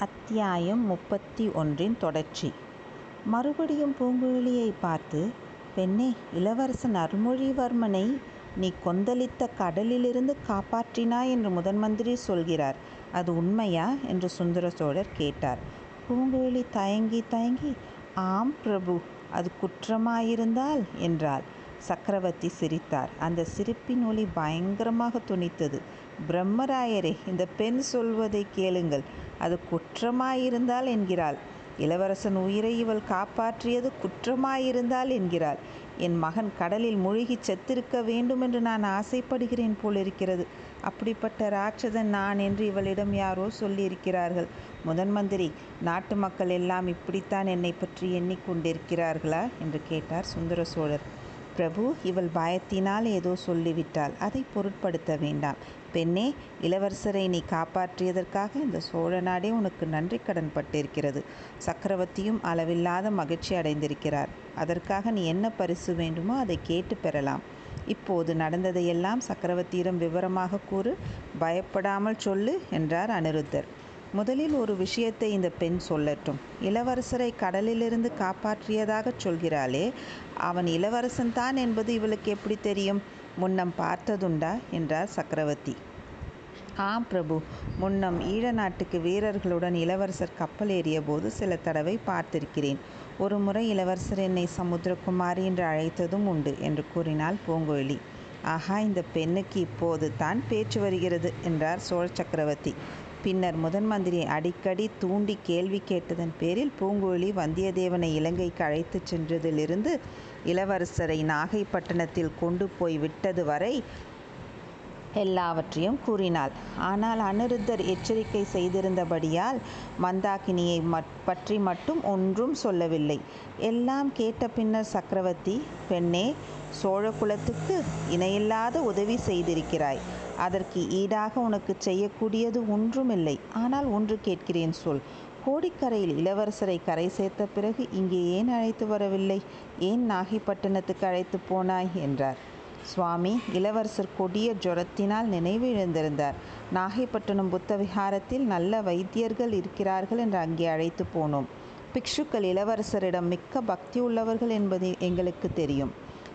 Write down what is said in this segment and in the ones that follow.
அத்தியாயம் முப்பத்தி ஒன்றின் தொடர்ச்சி. மறுபடியும் பூங்குழலியை பார்த்து பெண்ணே இளவரசன் அருள்மொழிவர்மனை நீ கொந்தளித்த கடலிலிருந்து காப்பாற்றினாய் என்று முதன்மந்திரி சொல்கிறார். அது உண்மையா? என்று சுந்தர சோழர் கேட்டார். பூங்குழலி தயங்கி தயங்கி ஆம் பிரபு அது குற்றமாயிருந்தால் என்றாள். சக்கரவர்த்தி சிரித்தார். அந்த சிரிப்பின் ஒளி பயங்கரமாக துணித்தது. பிரம்மராயரே இந்த பெண் சொல்வதை கேளுங்கள். அது குற்றமாயிருந்தால் என்கிறாள். இளவரசன் உயிரை இவள் காப்பாற்றியது குற்றமாயிருந்தால் என்கிறாள். என் மகன் கடலில் மூழ்கி செத்திருக்க வேண்டும் என்று நான் ஆசைப்படுகிறேன் போலிருக்கிறது. அப்படிப்பட்ட ராட்சதன் நான் என்று இவளிடம் யாரோ சொல்லியிருக்கிறார்கள். முதன் மந்திரி நாட்டு மக்கள் எல்லாம் இப்படித்தான் என்னை பற்றி எண்ணிக்கொண்டிருக்கிறார்களா? என்று கேட்டார் சுந்தர சோழர். பிரபு இவள் பயத்தினால் ஏதோ சொல்லிவிட்டாள். அதை பொருட்படுத்த வேண்டாம். பெண்ணே இளவரசரை நீ காப்பாற்றியதற்காக இந்த சோழ நாடே உனக்கு நன்றி கடன் பட்டிருக்கிறது. சக்கரவர்த்தியும் அளவில்லாத மகிழ்ச்சி அடைந்திருக்கிறார். அதற்காக நீ என்ன பரிசு வேண்டுமோ அதை கேட்டு பெறலாம். இப்போது நடந்ததையெல்லாம் சக்கரவர்த்தியிடம் விவரமாக கூறு பயப்படாமல் சொல்லு என்றார் அனிருத்தர். முதலில் ஒரு விஷயத்தை இந்த பெண் சொல்லட்டும். இளவரசரை கடலிலிருந்து காப்பாற்றியதாகச் சொல்கிறாளே அவன் இளவரசன் தான் என்பது இவளுக்கு எப்படி தெரியும்? முன்னம் பார்த்ததுண்டா? என்றார் சக்கரவர்த்தி. ஆம் பிரபு. முன்னம் ஈழ நாட்டுக்கு வீரர்களுடன் இளவரசர் கப்பல் ஏறிய போது சில தடவை பார்த்திருக்கிறேன். ஒரு முறை இளவரசர் என்னை சமுத்திரகுமாரி என்று அழைத்ததும் உண்டு என்று கூறினாள் பூங்குழலி ஆஹா இந்த பெண்ணுக்கு இப்போது தான் பேச்சு வருகிறது என்றார் சோழ சக்கரவர்த்தி. பின்னர் முதன் மந்திரி அடிக்கடி தூண்டி கேள்வி கேட்டதன் பேரில் பூங்குழலி வந்தியத்தேவனை இலங்கைக்கு அழைத்துச் சென்றதிலிருந்து இளவரசரை நாகைப்பட்டினத்தில் கொண்டு போய் விட்டது வரை எல்லாவற்றையும் கூறினாள். ஆனால் அனிருத்தர் எச்சரிக்கை செய்திருந்தபடியால் மந்தாகினியை பற்றி மட்டும் ஒன்றும் சொல்லவில்லை. எல்லாம் கேட்ட பின்னர் சக்கரவர்த்தி பெண்ணே சோழ குலத்துக்கு இணையில்லாத உதவி செய்திருக்கிறாய். அதற்கு ஈடாக உனக்கு செய்யக்கூடியது ஒன்றுமில்லை. ஆனால் ஒன்று கேட்கிறேன் சொல். கோடிக்கரையில் இளவரசரை கரை சேர்த்த பிறகு இங்கே ஏன் அழைத்து வரவில்லை? ஏன் நாகைப்பட்டினத்துக்கு அழைத்து போனாய்? என்றார். சுவாமி இளவரசர் கொடிய ஜுரத்தினால் நினைவு இழந்திருந்தார் நாகைப்பட்டினம் புத்த விஹாரத்தில் நல்ல வைத்தியர்கள் இருக்கிறார்கள் என்று அங்கே அழைத்து போனோம். பிக்ஷுக்கள் இளவரசரிடம் மிக்க பக்தி உள்ளவர்கள் என்பது எங்களுக்கு தெரியும்.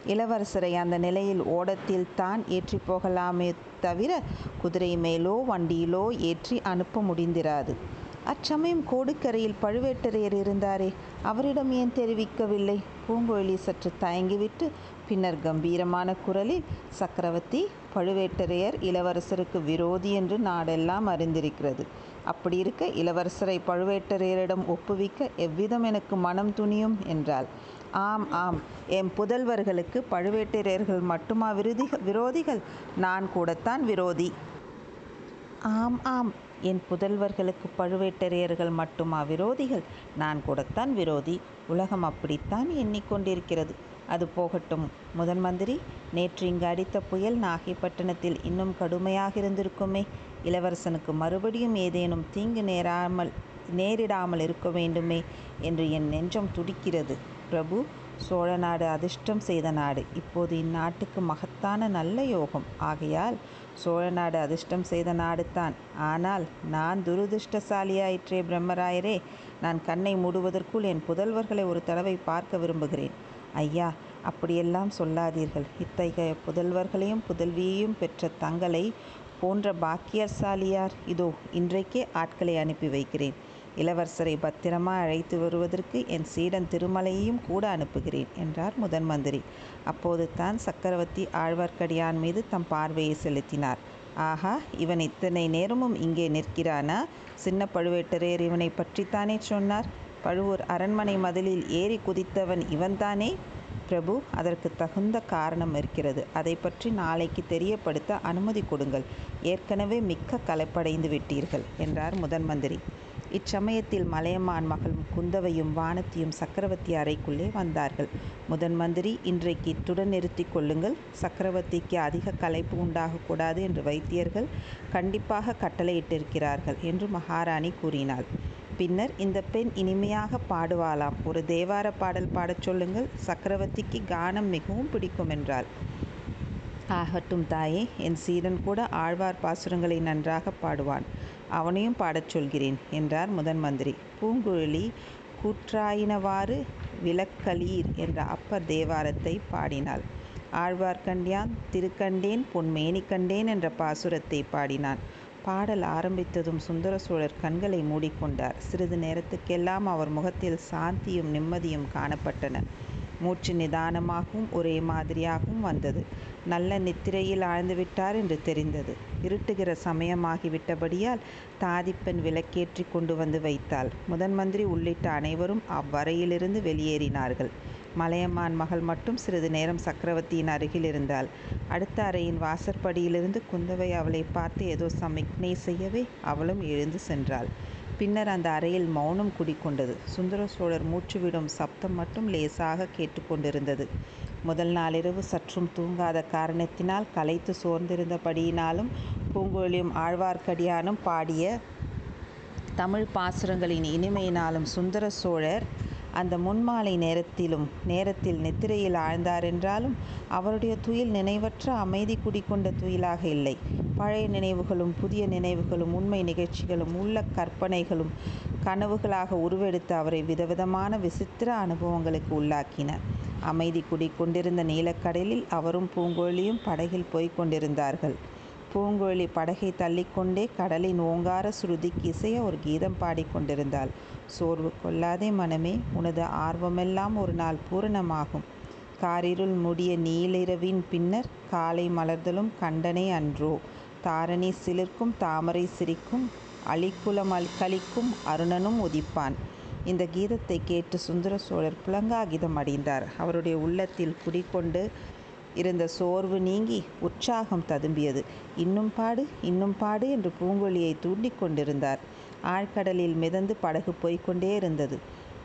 இளவரசரை அந்த நிலையில் ஓடத்தில் தான் ஏற்றி போகலாமே தவிர குதிரை மேலோ வண்டியிலோ ஏற்றி அனுப்ப முடிந்திராது. அச்சமயம் கோடுக்கரையில் பழுவேட்டரையர் இருந்தாரே. அவரிடம் ஏன் தெரிவிக்கவில்லை? பூங்கோழி சற்று தயங்கிவிட்டு பின்னர் கம்பீரமான குரலில் சக்கரவர்த்தி பழுவேட்டரையர் இளவரசருக்கு விரோதி என்று நாடெல்லாம் அறிந்திருக்கிறது. அப்படி இருக்க இளவரசரை பழுவேட்டரையரிடம் ஒப்புவிக்க எவ்விதம் எனக்கு மனம் துணியும்? என்றாள். ஆம் ஆம். என் புதல்வர்களுக்கு பழுவேட்டரையர்கள் மட்டுமா விருதி விரோதிகள்? நான் கூடத்தான் விரோதி. ஆம் ஆம். என் புதல்வர்களுக்கு பழுவேட்டரையர்கள் மட்டுமா விரோதிகள்? நான் கூடத்தான் விரோதி. உலகம் அப்படித்தான் எண்ணிக்கொண்டிருக்கிறது. அது போகட்டும். முதன் மந்திரி நேற்று இங்கு அடித்த புயல் நாகைப்பட்டினத்தில் இன்னும் கடுமையாக இருந்திருக்குமே இளவரசனுக்கு மறுபடியும் ஏதேனும் தீங்கு நேராமல் நேரிடாமல் இருக்க வேண்டுமே என்று என் நெஞ்சம் துடிக்கிறது. பிரபு சோழ நாடு அதிர்ஷ்டம் செய்த நாடு. இப்போது இந்நாட்டுக்கு மகத்தான நல்ல யோகம். ஆகையால் சோழ நாடு அதிர்ஷ்டம் செய்த நாடு தான் ஆனால் நான் துரதிருஷ்டசாலியாயிற்றே பிரம்மராயரே நான் கண்ணை மூடுவதற்குள் என் புதல்வர்களை ஒரு தடவை பார்க்க விரும்புகிறேன். ஐயா அப்படியெல்லாம் சொல்லாதீர்கள். இத்தகைய புதல்வர்களையும் புதல்வியையும் பெற்ற தங்களை போன்ற பாக்கியசாலியார் இதோ இன்றைக்கே ஆட்களை அனுப்பி வைக்கிறேன். இளவரசரை பத்திரமா அழைத்து வருவதற்கு என் சீடன் திருமலையையும் கூட அனுப்புகிறேன் என்றார் முதன் மந்திரி. அப்போது தான் சக்கரவர்த்தி ஆழ்வார்க்கடியான் மீது தம் பார்வையை செலுத்தினார். ஆஹா இவன் இத்தனை நேரமும் இங்கே நிற்கிறானா? சின்ன பழுவேட்டரையர் இவனை பற்றித்தானே சொன்னார்? பழுவூர் அரண்மனை மதிலில் ஏறி குதித்தவன் இவன்தானே? பிரபு அதற்கு தகுந்த காரணம் இருக்கிறது. அதை பற்றி நாளைக்கு தெரியப்படுத்த அனுமதி கொடுங்கள். ஏற்கனவே மிக்க கலைப்படைந்து விட்டீர்கள் என்றார் முதன் மந்திரி. இச்சமயத்தில் மலையமான் மகள் குந்தவையும் வானத்தியும் சக்கரவர்த்தி அறைக்குள்ளே வந்தார்கள். முதன் மந்திரி இன்றைக்கு இத்துடன் நிறுத்தி கொள்ளுங்கள். சக்கரவர்த்திக்கு அதிக கலைப்பு உண்டாகக்கூடாது என்று வைத்தியர்கள் கண்டிப்பாக கட்டளையிட்டிருக்கிறார்கள் என்று மகாராணி கூறினாள். பின்னர் இந்த பெண் இனிமையாக பாடுவாளாம். ஒரு தேவார பாடல் பாடச் சொல்லுங்கள். சக்கரவர்த்திக்கு கானம் மிகவும் பிடிக்கும் என்றாள். ஆகட்டும் தாயே என் சீடன் கூட ஆழ்வார் பாசுரங்களை நன்றாக பாடுவான். அவனையும் பாடச் சொல்கிறேன் என்றார் முதன் மந்திரி. பூங்குழலி கூற்றாயினவாறு விளக்களீர் என்ற அப்பர் தேவாரத்தை பாடினாள். ஆழ்வார்க்கண்டியான் திருக்கண்டேன் பொன்மேனி கண்டேன் என்ற பாசுரத்தை பாடினான். பாடல் ஆரம்பித்ததும் சுந்தர சோழர் கண்களை மூடிக்கொண்டார். சிறிது நேரத்துக்கெல்லாம் அவர் முகத்தில் சாந்தியும் நிம்மதியும் காணப்பட்டன. மூச்சு நிதானமாகவும் ஒரே மாதிரியாகவும் வந்தது. நல்ல நித்திரையில் ஆழ்ந்துவிட்டார் என்று தெரிந்தது. இருட்டுகிற சமயமாகிவிட்டபடியால் தாதிப்பெண் விளக்கேற்றி கொண்டு வந்து வைத்தாள். முதன் மந்திரி உள்ளிட்ட அனைவரும் அவ்வறையிலிருந்து வெளியேறினார்கள். மலையமான் மகள் மட்டும் சிறிது நேரம் சக்கரவர்த்தியின் அருகில் இருந்தாள். அடுத்த அறையின் வாசற்படியிலிருந்து குந்தவை அவளை பார்த்து ஏதோ சமிக்ஞை செய்யவே? அவளும் எழுந்து சென்றாள். பின்னர் அந்த அறையில் மௌனம் குடிக்கொண்டது. சுந்தர சோழர் மூச்சுவிடும் சப்தம் மட்டும் லேசாக கேட்டுக்கொண்டிருந்தது. முதல் நாளிரவு சற்றும் தூங்காத காரணத்தினால் களைத்து சோர்ந்திருந்தபடியினாலும் பூங்கோழியும் ஆழ்வார்க்கடியானும் பாடிய தமிழ் பாசுரங்களின் இனிமையினாலும் சுந்தர சோழர் அந்த முன்மாலை நேரத்திலும் நேரத்தில் நித்திரையில் ஆழ்ந்தாரென்றாலும் அவருடைய துயில் நினைவற்ற அமைதி குடிக்கொண்ட துயிலாக இல்லை. பழைய நினைவுகளும் புதிய நினைவுகளும் உண்மை நிகழ்ச்சிகளும் உள்ள கற்பனைகளும் கனவுகளாக உருவெடுத்து அவரை விதவிதமான விசித்திர அனுபவங்களுக்கு உள்ளாக்கின. அமைதி குடிக்கொண்டிருந்த நீலக்கடலில் அவரும் பூங்கோழியும் படகில் போய்க் கொண்டிருந்தார்கள். பூங்கோழி படகை தள்ளிக்கொண்டே கடலின் ஓங்கார சுருதிக்கு இசைய ஒரு கீதம் பாடிக்கொண்டிருந்தாள் சோர்வு கொள்ளாதே மனமே உனது ஆர்வமெல்லாம் ஒரு நாள் பூரணமாகும். காரிருள் முடிய நீலிரவின் பின்னர் காலை மலர்தலும் கண்டனே அன்றோ. தாரணி சிலிர்க்கும் தாமரை சிரிக்கும் அழிக்குளம் கழிக்கும் அருணனும் உதிப்பான். இந்த கீதத்தை கேட்டு சுந்தர சோழர் புலங்காகிதம் அடைந்தார். அவருடைய உள்ளத்தில் குடிக்கொண்டு இருந்த சோர்வு நீங்கி உற்சாகம் ததும்பியது. இன்னும் பாடு இன்னும் பாடு என்று பூங்கொழியை தூண்டிக் கொண்டிருந்தார். ஆழ்கடலில் மிதந்து படகு போய்க்கொண்டே இருந்தது.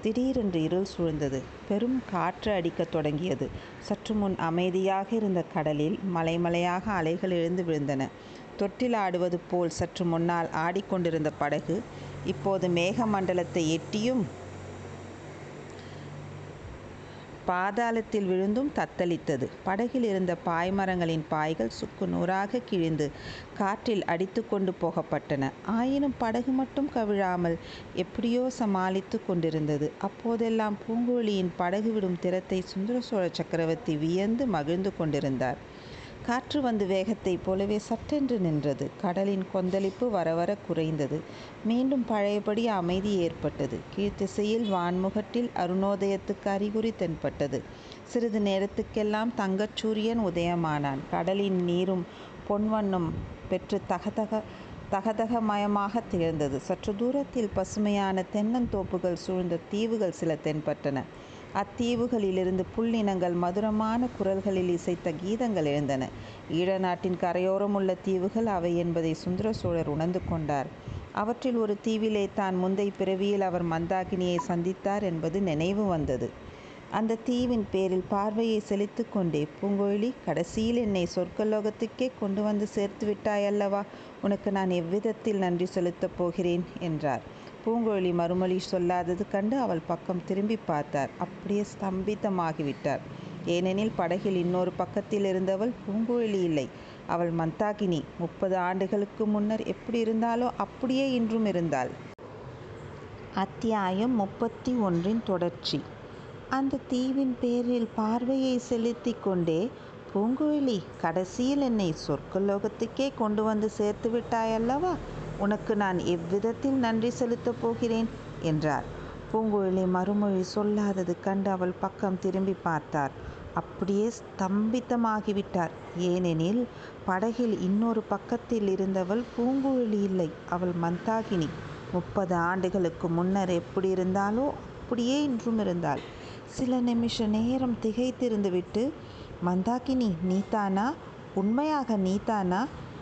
திடீரென்று இருள் சூழ்ந்தது. பெரும் காற்று அடிக்கத் தொடங்கியது. சற்று முன் அமைதியாக இருந்த கடலில் மலைமலையாக அலைகள் எழுந்து விழுந்தன. தொட்டில் ஆடுவது போல் சற்று முன்னால் ஆடிக்கொண்டிருந்த படகு இப்போது மேகமண்டலத்தை எட்டியும் பாதாளத்தில் விழுந்தும் தத்தளித்தது. படகில் இருந்த பாய்மரங்களின் பாய்கள் சுக்கு நூறாக கிழிந்து காற்றில் அடித்து கொண்டு போகப்பட்டன. ஆயினும் படகு மட்டும் கவிழாமல் எப்படியோ சமாளித்து கொண்டிருந்தது. அப்போதெல்லாம் பூங்குழலியின் படகு விடும் திறத்தை சுந்தர சோழ சக்கரவர்த்தி வியந்து மகிழ்ந்து கொண்டிருந்தார். காற்று வந்து வேகத்தைப் போலவே சட்டென்று நின்றது. கடலின் கொந்தளிப்பு வரவர குறைந்தது. மீண்டும் பழையபடி அமைதி ஏற்பட்டது. கீழ்த்திசையில் வான்முகட்டில் அருணோதயத்துக்கு அறிகுறி தென்பட்டது. சிறிது நேரத்துக்கெல்லாம் தங்கச்சூரியன் உதயமானான். கடலின் நீரும் பொன்வண்ணம் பெற்று தகதக தகதகமயமாக திகழ்ந்தது. சற்று தூரத்தில் பசுமையான தென்னந்தோப்புகள் சூழ்ந்த தீவுகள் சில தென்பட்டன. அத்தீவுகளிலிருந்து புல்லினங்கள் மதுரமான குரல்களில் இசைத்த கீதங்கள் எழுந்தன. ஈழ நாட்டின் கரையோரம் உள்ள தீவுகள் அவை என்பதை சுந்தர சோழர் உணர்ந்து கொண்டார். அவற்றில் ஒரு தீவிலே தான் முந்தை பிறவியில் அவர் மந்தாகினியை சந்தித்தார் என்பது நினைவு வந்தது. அந்த தீவின் பேரில் பார்வையை செலுத்து கொண்டே பூங்கொழி கடைசியில் என்னை சொர்க்கலோகத்துக்கே கொண்டு வந்து சேர்த்து விட்டாயல்லவா உனக்கு நான் எவ்விதத்தில் நன்றி செலுத்தப் போகிறேன்? என்றார். பூங்குழலி மறுமொழி சொல்லாதது கண்டு அவள் பக்கம் திரும்பி பார்த்தார். அப்படியே ஸ்தம்பிதமாகிவிட்டார். ஏனெனில் படகில் இன்னொரு பக்கத்தில் இருந்தவள் பூங்குழலி இல்லை. அவள் மந்தாகினி. முப்பது ஆண்டுகளுக்கு முன்னர் எப்படி இருந்தாலோ அப்படியே இன்றும் இருந்தாள். அத்தியாயம் முப்பத்தி ஒன்றின் தொடர்ச்சி. அந்த தீவின் பேரில் பார்வையை செலுத்தி கொண்டே பூங்குழலி கடைசியில் என்னை சொர்க்கலோகத்துக்கே கொண்டு வந்து சேர்த்து விட்டாயல்லவா? உனக்கு நான் எவ்விதத்தில் நன்றி செலுத்தப் போகிறேன்? என்றார். பூங்குழலி மறுமொழி சொல்லாதது கண்டு அவள் பக்கம் திரும்பி பார்த்தார். அப்படியே ஸ்தம்பித்தமாகிவிட்டார். ஏனெனில் படகில் இன்னொரு பக்கத்தில் இருந்தவள் பூங்குழலி இல்லை அவள் மந்தாகினி. முப்பது ஆண்டுகளுக்கு முன்னர் எப்படி இருந்தாலோ அப்படியே இன்றும் இருந்தாள். சில நிமிஷ நேரம் திகைத்திருந்துவிட்டு மந்தாகினி நீதானா உண்மையாக நீதானா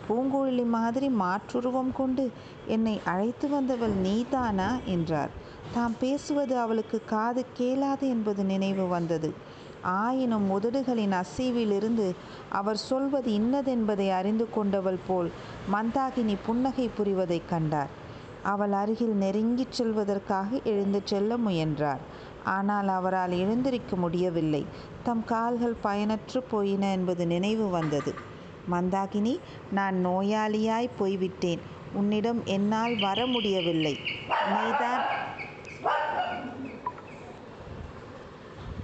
பூங்குழலி மாதிரி மாற்றுருவம் கொண்டு என்னை அழைத்து வந்தவள் நீதானா என்றார். தாம் பேசுவது அவளுக்கு காது கேளாது என்பது நினைவு வந்தது. ஆயினும் உதடுகளின் அசைவிலிருந்து அவர் சொல்வது இன்னதென்பதை அறிந்து கொண்டவள் போல் மந்தாகினி புன்னகை புரிவதைக் கண்டார். அவள் அருகில் நெருங்கிச் செல்வதற்காக எழுந்து செல்ல முயன்றார். ஆனால் அவரால் எழுந்திருக்க முடியவில்லை. தம் கால்கள் பயனற்று போயின என்பது நினைவு வந்தது. மந்தாகினி நான் நோயாளியாய் போய்விட்டேன். உன்னிடம் என்னால் வர முடியவில்லை. நீதான்.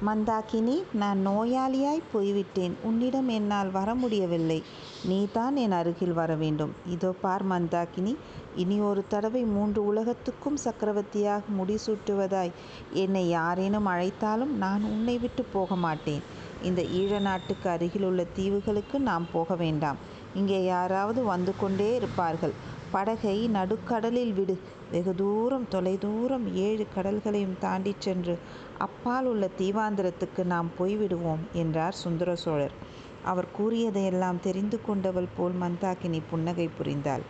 மந்தாகினி நான் நோயாளியாய் போய்விட்டேன். உன்னிடம் என்னால் வர முடியவில்லை. நீதான் என் அருகில் வர வேண்டும். இதோ பார் மந்தாகினி இனி ஒரு தடவை மூன்று உலகத்துக்கும் சக்கரவர்த்தியாக முடிசூட்டுவதாய் என்னை யாரேனும் அழைத்தாலும் நான் உன்னை விட்டு போக மாட்டேன். இந்த ஈழ நாட்டுக்கு அருகிலுள்ள தீவுகளுக்கு நாம் போக வேண்டாம். இங்கே யாராவது வந்து கொண்டே இருப்பார்கள். படகை நடுக்கடலில் விடு. வெகு தூரம் தொலைதூரம் ஏழு கடல்களையும் தாண்டிச் சென்று அப்பால் உள்ள தீவாந்திரத்துக்கு நாம் போய்விடுவோம் என்றார் சுந்தர சோழர். அவர் கூறியதையெல்லாம் தெரிந்து கொண்டவள் போல் மந்தாகினி புன்னகை புரிந்தாள்.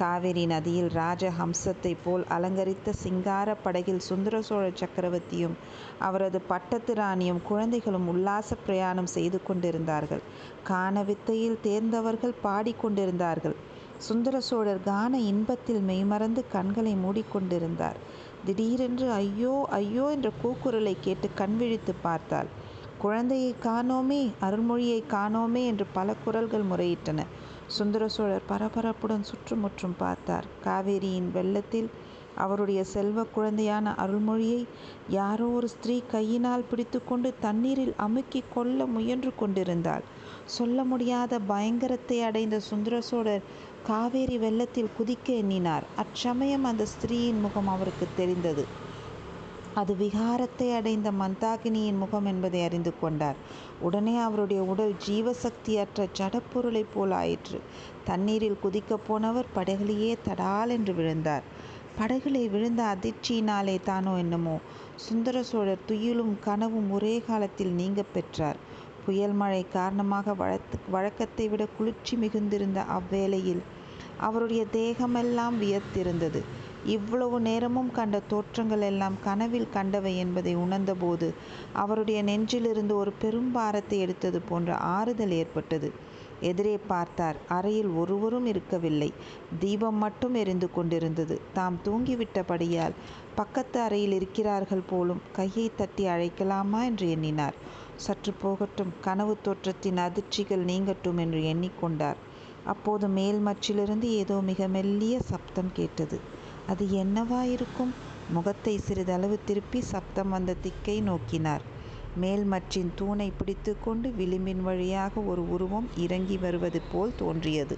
காவிரி நதியில் ராஜஹம்சத்தைப் போல் அலங்கரித்த சிங்கார படகில் சுந்தர சோழ சக்கரவர்த்தியும் அவரது பட்டத்து ராணியும் குழந்தைகளும் உல்லாச பிரயாணம் செய்து கொண்டிருந்தார்கள். கான வித்தையில் தேர்ந்தவர்கள் பாடிக்கொண்டிருந்தார்கள் சுந்தர சோழர் கான இன்பத்தில் மெய்மறந்து கண்களை மூடிக்கொண்டிருந்தார் திடீரென்று ஐயோ ஐயோ என்ற கூக்குரலை கேட்டு கண் விழித்து பார்த்தாள். குழந்தையை காணோமே அருள்மொழியை காணோமே என்று பல குரல்கள் முறையிட்டன. சுந்தர சோழர் பரபரப்புடன் சுற்றுமுற்றும் பார்த்தார். காவேரியின் வெள்ளத்தில் அவருடைய செல்வ குழந்தையான அருள்மொழியை யாரோ ஒரு ஸ்திரீ கையினால் பிடித்துக்கொண்டு தண்ணீரில் அமுக்கி கொள்ள முயன்று கொண்டிருந்தாள். சொல்ல முடியாத பயங்கரத்தை அடைந்த சுந்தர சோழர் காவேரி வெள்ளத்தில் குதிக்க எண்ணினார். அச்சமயம் அந்த ஸ்திரீயின் முகம் அவருக்கு தெரிந்தது. அது விகாரத்தை அடைந்த மந்தாகினியின் முகம் என்பதை அறிந்து கொண்டார். உடனே அவருடைய உடல் ஜீவசக்தியற்ற ஜடப்பொருளைப் போல் ஆயிற்று. தண்ணீரில் குதிக்கப் போனவர் படகிலேயே தடால் என்று விழுந்தார். படகிலே விழுந்த அதிர்ச்சியினாலே தானோ என்னமோ. சுந்தர சோழர் துயிலும் கனவும் ஒரே காலத்தில் நீங்க பெற்றார். புயல் மழை காரணமாக வழத்து வழக்கத்தை விட குளிர்ச்சி மிகுந்திருந்த அவ்வேளையில் அவருடைய தேகமெல்லாம் வியர்த்திருந்தது. இவ்வளவு நேரமும் கண்ட தோற்றங்கள் எல்லாம் கனவில் கண்டவை என்பதை உணர்ந்தபோது அவருடைய நெஞ்சிலிருந்து ஒரு பெரும் பாரத்தை எடுத்தது போன்ற ஆறுதல் ஏற்பட்டது. எதிரே பார்த்தார் அறையில் ஒருவரும் இருக்கவில்லை. தீபம் மட்டும் எரிந்து கொண்டிருந்தது. தாம் தூங்கிவிட்டபடியால் பக்கத்து அறையில் இருக்கிறார்கள் போலும் கையை தட்டி அழைக்கலாமா? என்று எண்ணினார். சற்று போகட்டும். கனவு தோற்றத்தின் அதிர்ச்சிகள் நீங்கட்டும் என்று எண்ணிக்கொண்டார். அப்போது மேல் மச்சிலிருந்து ஏதோ மிக மெல்லிய சப்தம் கேட்டது. அது என்னவாயிருக்கும் முகத்தை சிறிதளவு திருப்பி சப்தம் வந்த திக்கை நோக்கினார். மேல்மற்றின் தூணை பிடித்து கொண்டு விளிம்பின் வழியாக ஒரு உருவம் இறங்கி வருவது போல் தோன்றியது.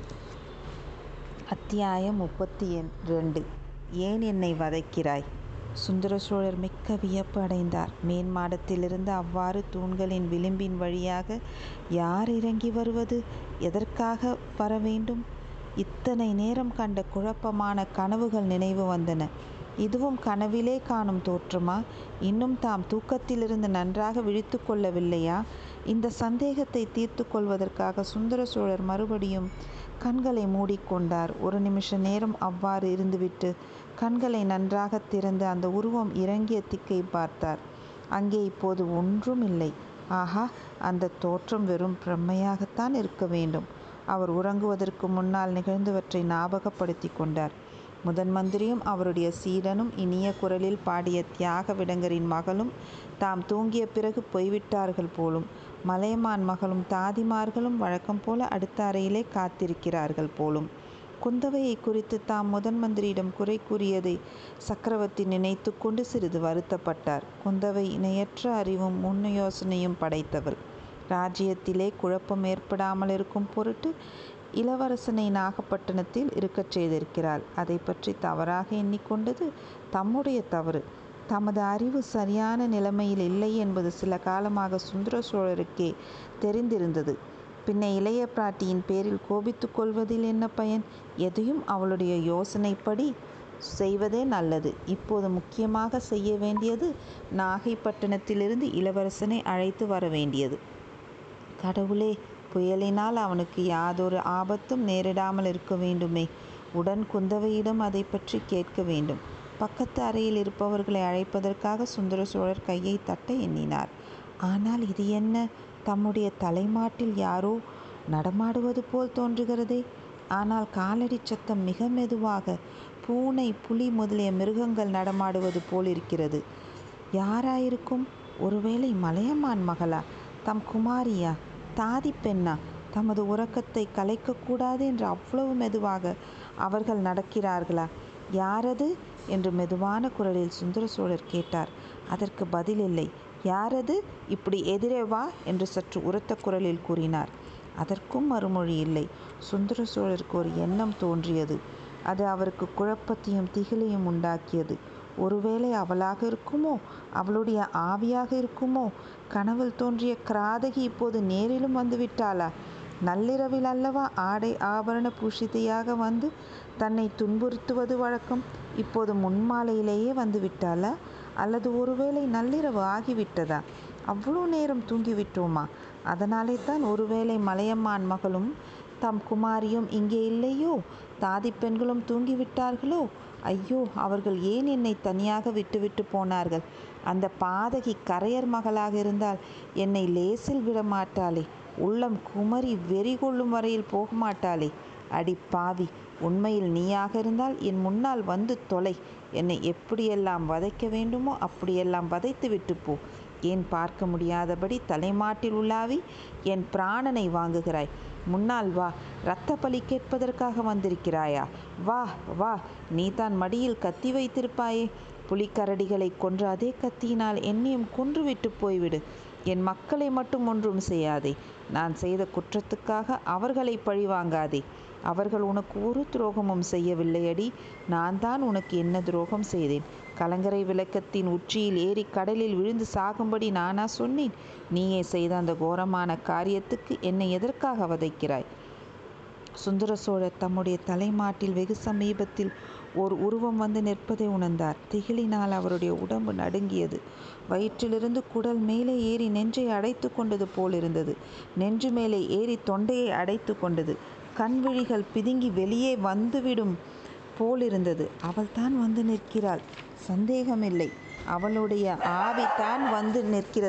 அத்தியாயம் முப்பத்தி ரெண்டு ஏன் என்னை வதைக்கிறாய்? சுந்தர சோழர் மிக்க வியப்பு அடைந்தார். மேன்மாடத்திலிருந்து அவ்வாறு தூண்களின் விளிம்பின் வழியாக யார் இறங்கி வருவது? எதற்காக வர வேண்டும்? இத்தனை நேரம் கண்ட குழப்பமான கனவுகள் நினைவு வந்தன. இதுவும் கனவிலே காணும் தோற்றமா? இன்னும் தாம் தூக்கத்திலிருந்து நன்றாக விழித்து கொள்ளவில்லையா? இந்த சந்தேகத்தை தீர்த்து கொள்வதற்காக சுந்தர சோழர் மறுபடியும் கண்களை மூடிக்கொண்டார் ஒரு நிமிஷ நேரம் அவ்வாறு இருந்துவிட்டு கண்களை நன்றாக திறந்து அந்த உருவம் இறங்கிய திக்கை பார்த்தார். அங்கே இப்போது ஒன்றும் இல்லை ஆஹா அந்த தோற்றம் வெறும் பிரம்மையாகத்தான் இருக்க வேண்டும். அவர் உறங்குவதற்கு முன்னால் நிகழ்ந்தவற்றை ஞாபகப்படுத்தி கொண்டார். முதன் மந்திரியும் அவருடைய சீடனும் இனிய குரலில் பாடிய தியாக விடங்கரின் மகளும் தாம் தூங்கிய பிறகு போய்விட்டார்கள் போலும் மலையமான் மகளும் தாதிமார்களும் வழக்கம் போல அடுத்த அறையிலே காத்திருக்கிறார்கள் போலும். குந்தவையை குறித்து தாம் முதன் மந்திரியிடம் குறை கூறியதை சக்கரவர்த்தி நினைத்து கொண்டு சிறிது வருத்தப்பட்டார். குந்தவை இணையற்ற அறிவும் முன் யோசனையும் படைத்தவர். ராஜ்யத்திலே குழப்பம் ஏற்படாமல் இருக்கும் பொருட்டு இளவரசனை நாகப்பட்டினத்தில் இருக்கச் செய்திருக்கிறாள் அதை பற்றி தவறாக எண்ணிக்கொண்டது தம்முடைய தவறு. தமது அறிவு சரியான நிலைமையில் இல்லை என்பது சில காலமாக சுந்தர சோழருக்கே தெரிந்திருந்தது. பின்ன இளைய பிராட்டியின் பேரில் கோபித்துக் கொள்வதில் என்ன பயன்? எதையும் அவளுடைய யோசனைப்படி செய்வதே நல்லது. இப்போது முக்கியமாக செய்ய வேண்டியது நாகைப்பட்டினத்திலிருந்து இளவரசனை அழைத்து வர வேண்டியது. கடவுளே புயலினால் அவனுக்கு யாதொரு ஆபத்தும் நேரிடாமல் இருக்க வேண்டுமே. உடன் குந்தவையிடம் அதை பற்றி கேட்க வேண்டும். பக்கத்து அறையில் இருப்பவர்களை அழைப்பதற்காக சுந்தர சோழர் கையை தட்ட எண்ணினார். ஆனால் இது என்ன? தம்முடைய தலைமாட்டில் யாரோ நடமாடுவது போல் தோன்றுகிறதே. ஆனால் காலடி சத்தம் மிக மெதுவாக பூனை புலி முதலிய மிருகங்கள் நடமாடுவது போல் இருக்கிறது. யாராயிருக்கும்? ஒருவேளை மலையமான் மகளா? தம் குமாரியா? தாதி பெண்ணா தமது உறக்கத்தை கலைக்கக்கூடாது என்று அவ்வளவு மெதுவாக அவர்கள் நடக்கிறார்களா? யாரது? என்று மெதுவான குரலில் சுந்தர சோழர் கேட்டார். அதற்கு பதில் இல்லை யாரது? இப்படி எதிரே வா என்று சற்று உரத்த குரலில் கூறினார். அதற்கும் மறுமொழி இல்லை. சுந்தர சோழருக்கு ஒரு எண்ணம் தோன்றியது. அது அவருக்கு குழப்பத்தையும் திகிலையும் உண்டாக்கியது. ஒருவேளை அவளாக இருக்குமோ? அவளுடைய ஆவியாக இருக்குமோ? கனவில் தோன்றிய கிராதகி இப்போது நேரிலும் வந்து விட்டாளா நள்ளிரவில் அல்லவா ஆடை ஆபரண பூஷிதையாக வந்து தன்னை துன்புறுத்துவது வழக்கம்? இப்போது முன்மாலையிலேயே வந்து விட்டாளா அல்லது ஒருவேளை நள்ளிரவு ஆகிவிட்டதா? அவ்வளோ நேரம் தூங்கிவிட்டோமா? அதனாலே தான் ஒருவேளை மலையம்மான் மகளும் தம் குமாரியும் இங்கே இல்லையோ? தாதி பெண்களும் தூங்கிவிட்டார்களோ? ஐயோ அவர்கள் ஏன் என்னை தனியாக விட்டுவிட்டு போனார்கள்? அந்த பாதகி கரையர் மகளாக இருந்தால் என்னை லேசில் விட மாட்டாளே உள்ளம் குமரி வெறி கொள்ளும் வரையில் போக மாட்டாளே அடி பாவி உண்மையில் நீயாக இருந்தால் என் முன்னால் வந்து தொலை. என்னை எப்படியெல்லாம் வதைக்க வேண்டுமோ அப்படியெல்லாம் வதைத்து விட்டு போ. ஏன் பார்க்க முடியாதபடி தலைமாட்டில் உலாவி என் பிராணனை வாங்குகிறாய். முன்னால் வா இரத்த பலி கேட்பதற்காக வந்திருக்கிறாயா? வா வா நீ தான் மடியில் கத்தி வைத்திருப்பாயே. புலிக்கரடிகளை கொன்ற அதே கத்தியினால் என்னையும் கொன்றுவிட்டு போய்விடு. என் மக்களை மட்டும் ஒன்றும் செய்யாதே. நான் செய்த குற்றத்துக்காக அவர்களை பழிவாங்காதே அவர்கள் உனக்கு ஒரு துரோகமும் செய்யவில்லையடி. நான் தான் உனக்கு என்ன துரோகம் செய்தேன்? கலங்கரை விளக்கத்தின் உச்சியில் ஏறி கடலில் விழுந்து சாகும்படி நானா சொன்னேன். நீயே செய்த அந்த கோரமான காரியத்துக்கு என்னை எதற்காக வதைக்கிறாய்? சுந்தர சோழர் தம்முடைய தலைமாட்டில் வெகு சமீபத்தில் ஓர் உருவம் வந்து நிற்பதை உணர்ந்தார். திகிலினால் அவருடைய உடம்பு நடுங்கியது. வயிற்றிலிருந்து குடல் மேலே ஏறி நெஞ்சை அடைத்து கொண்டது போல் இருந்தது. நெஞ்சு மேலே ஏறி தொண்டையை அடைத்து கொண்டது. கண்விழிகள் பிதுங்கி வெளியே வந்துவிடும் போலிருந்தது. அவள் தான் வந்து நிற்கிறாள். சந்தேகமில்லை. அவளுடைய ஆவி தான் வந்து நிற்கிறது.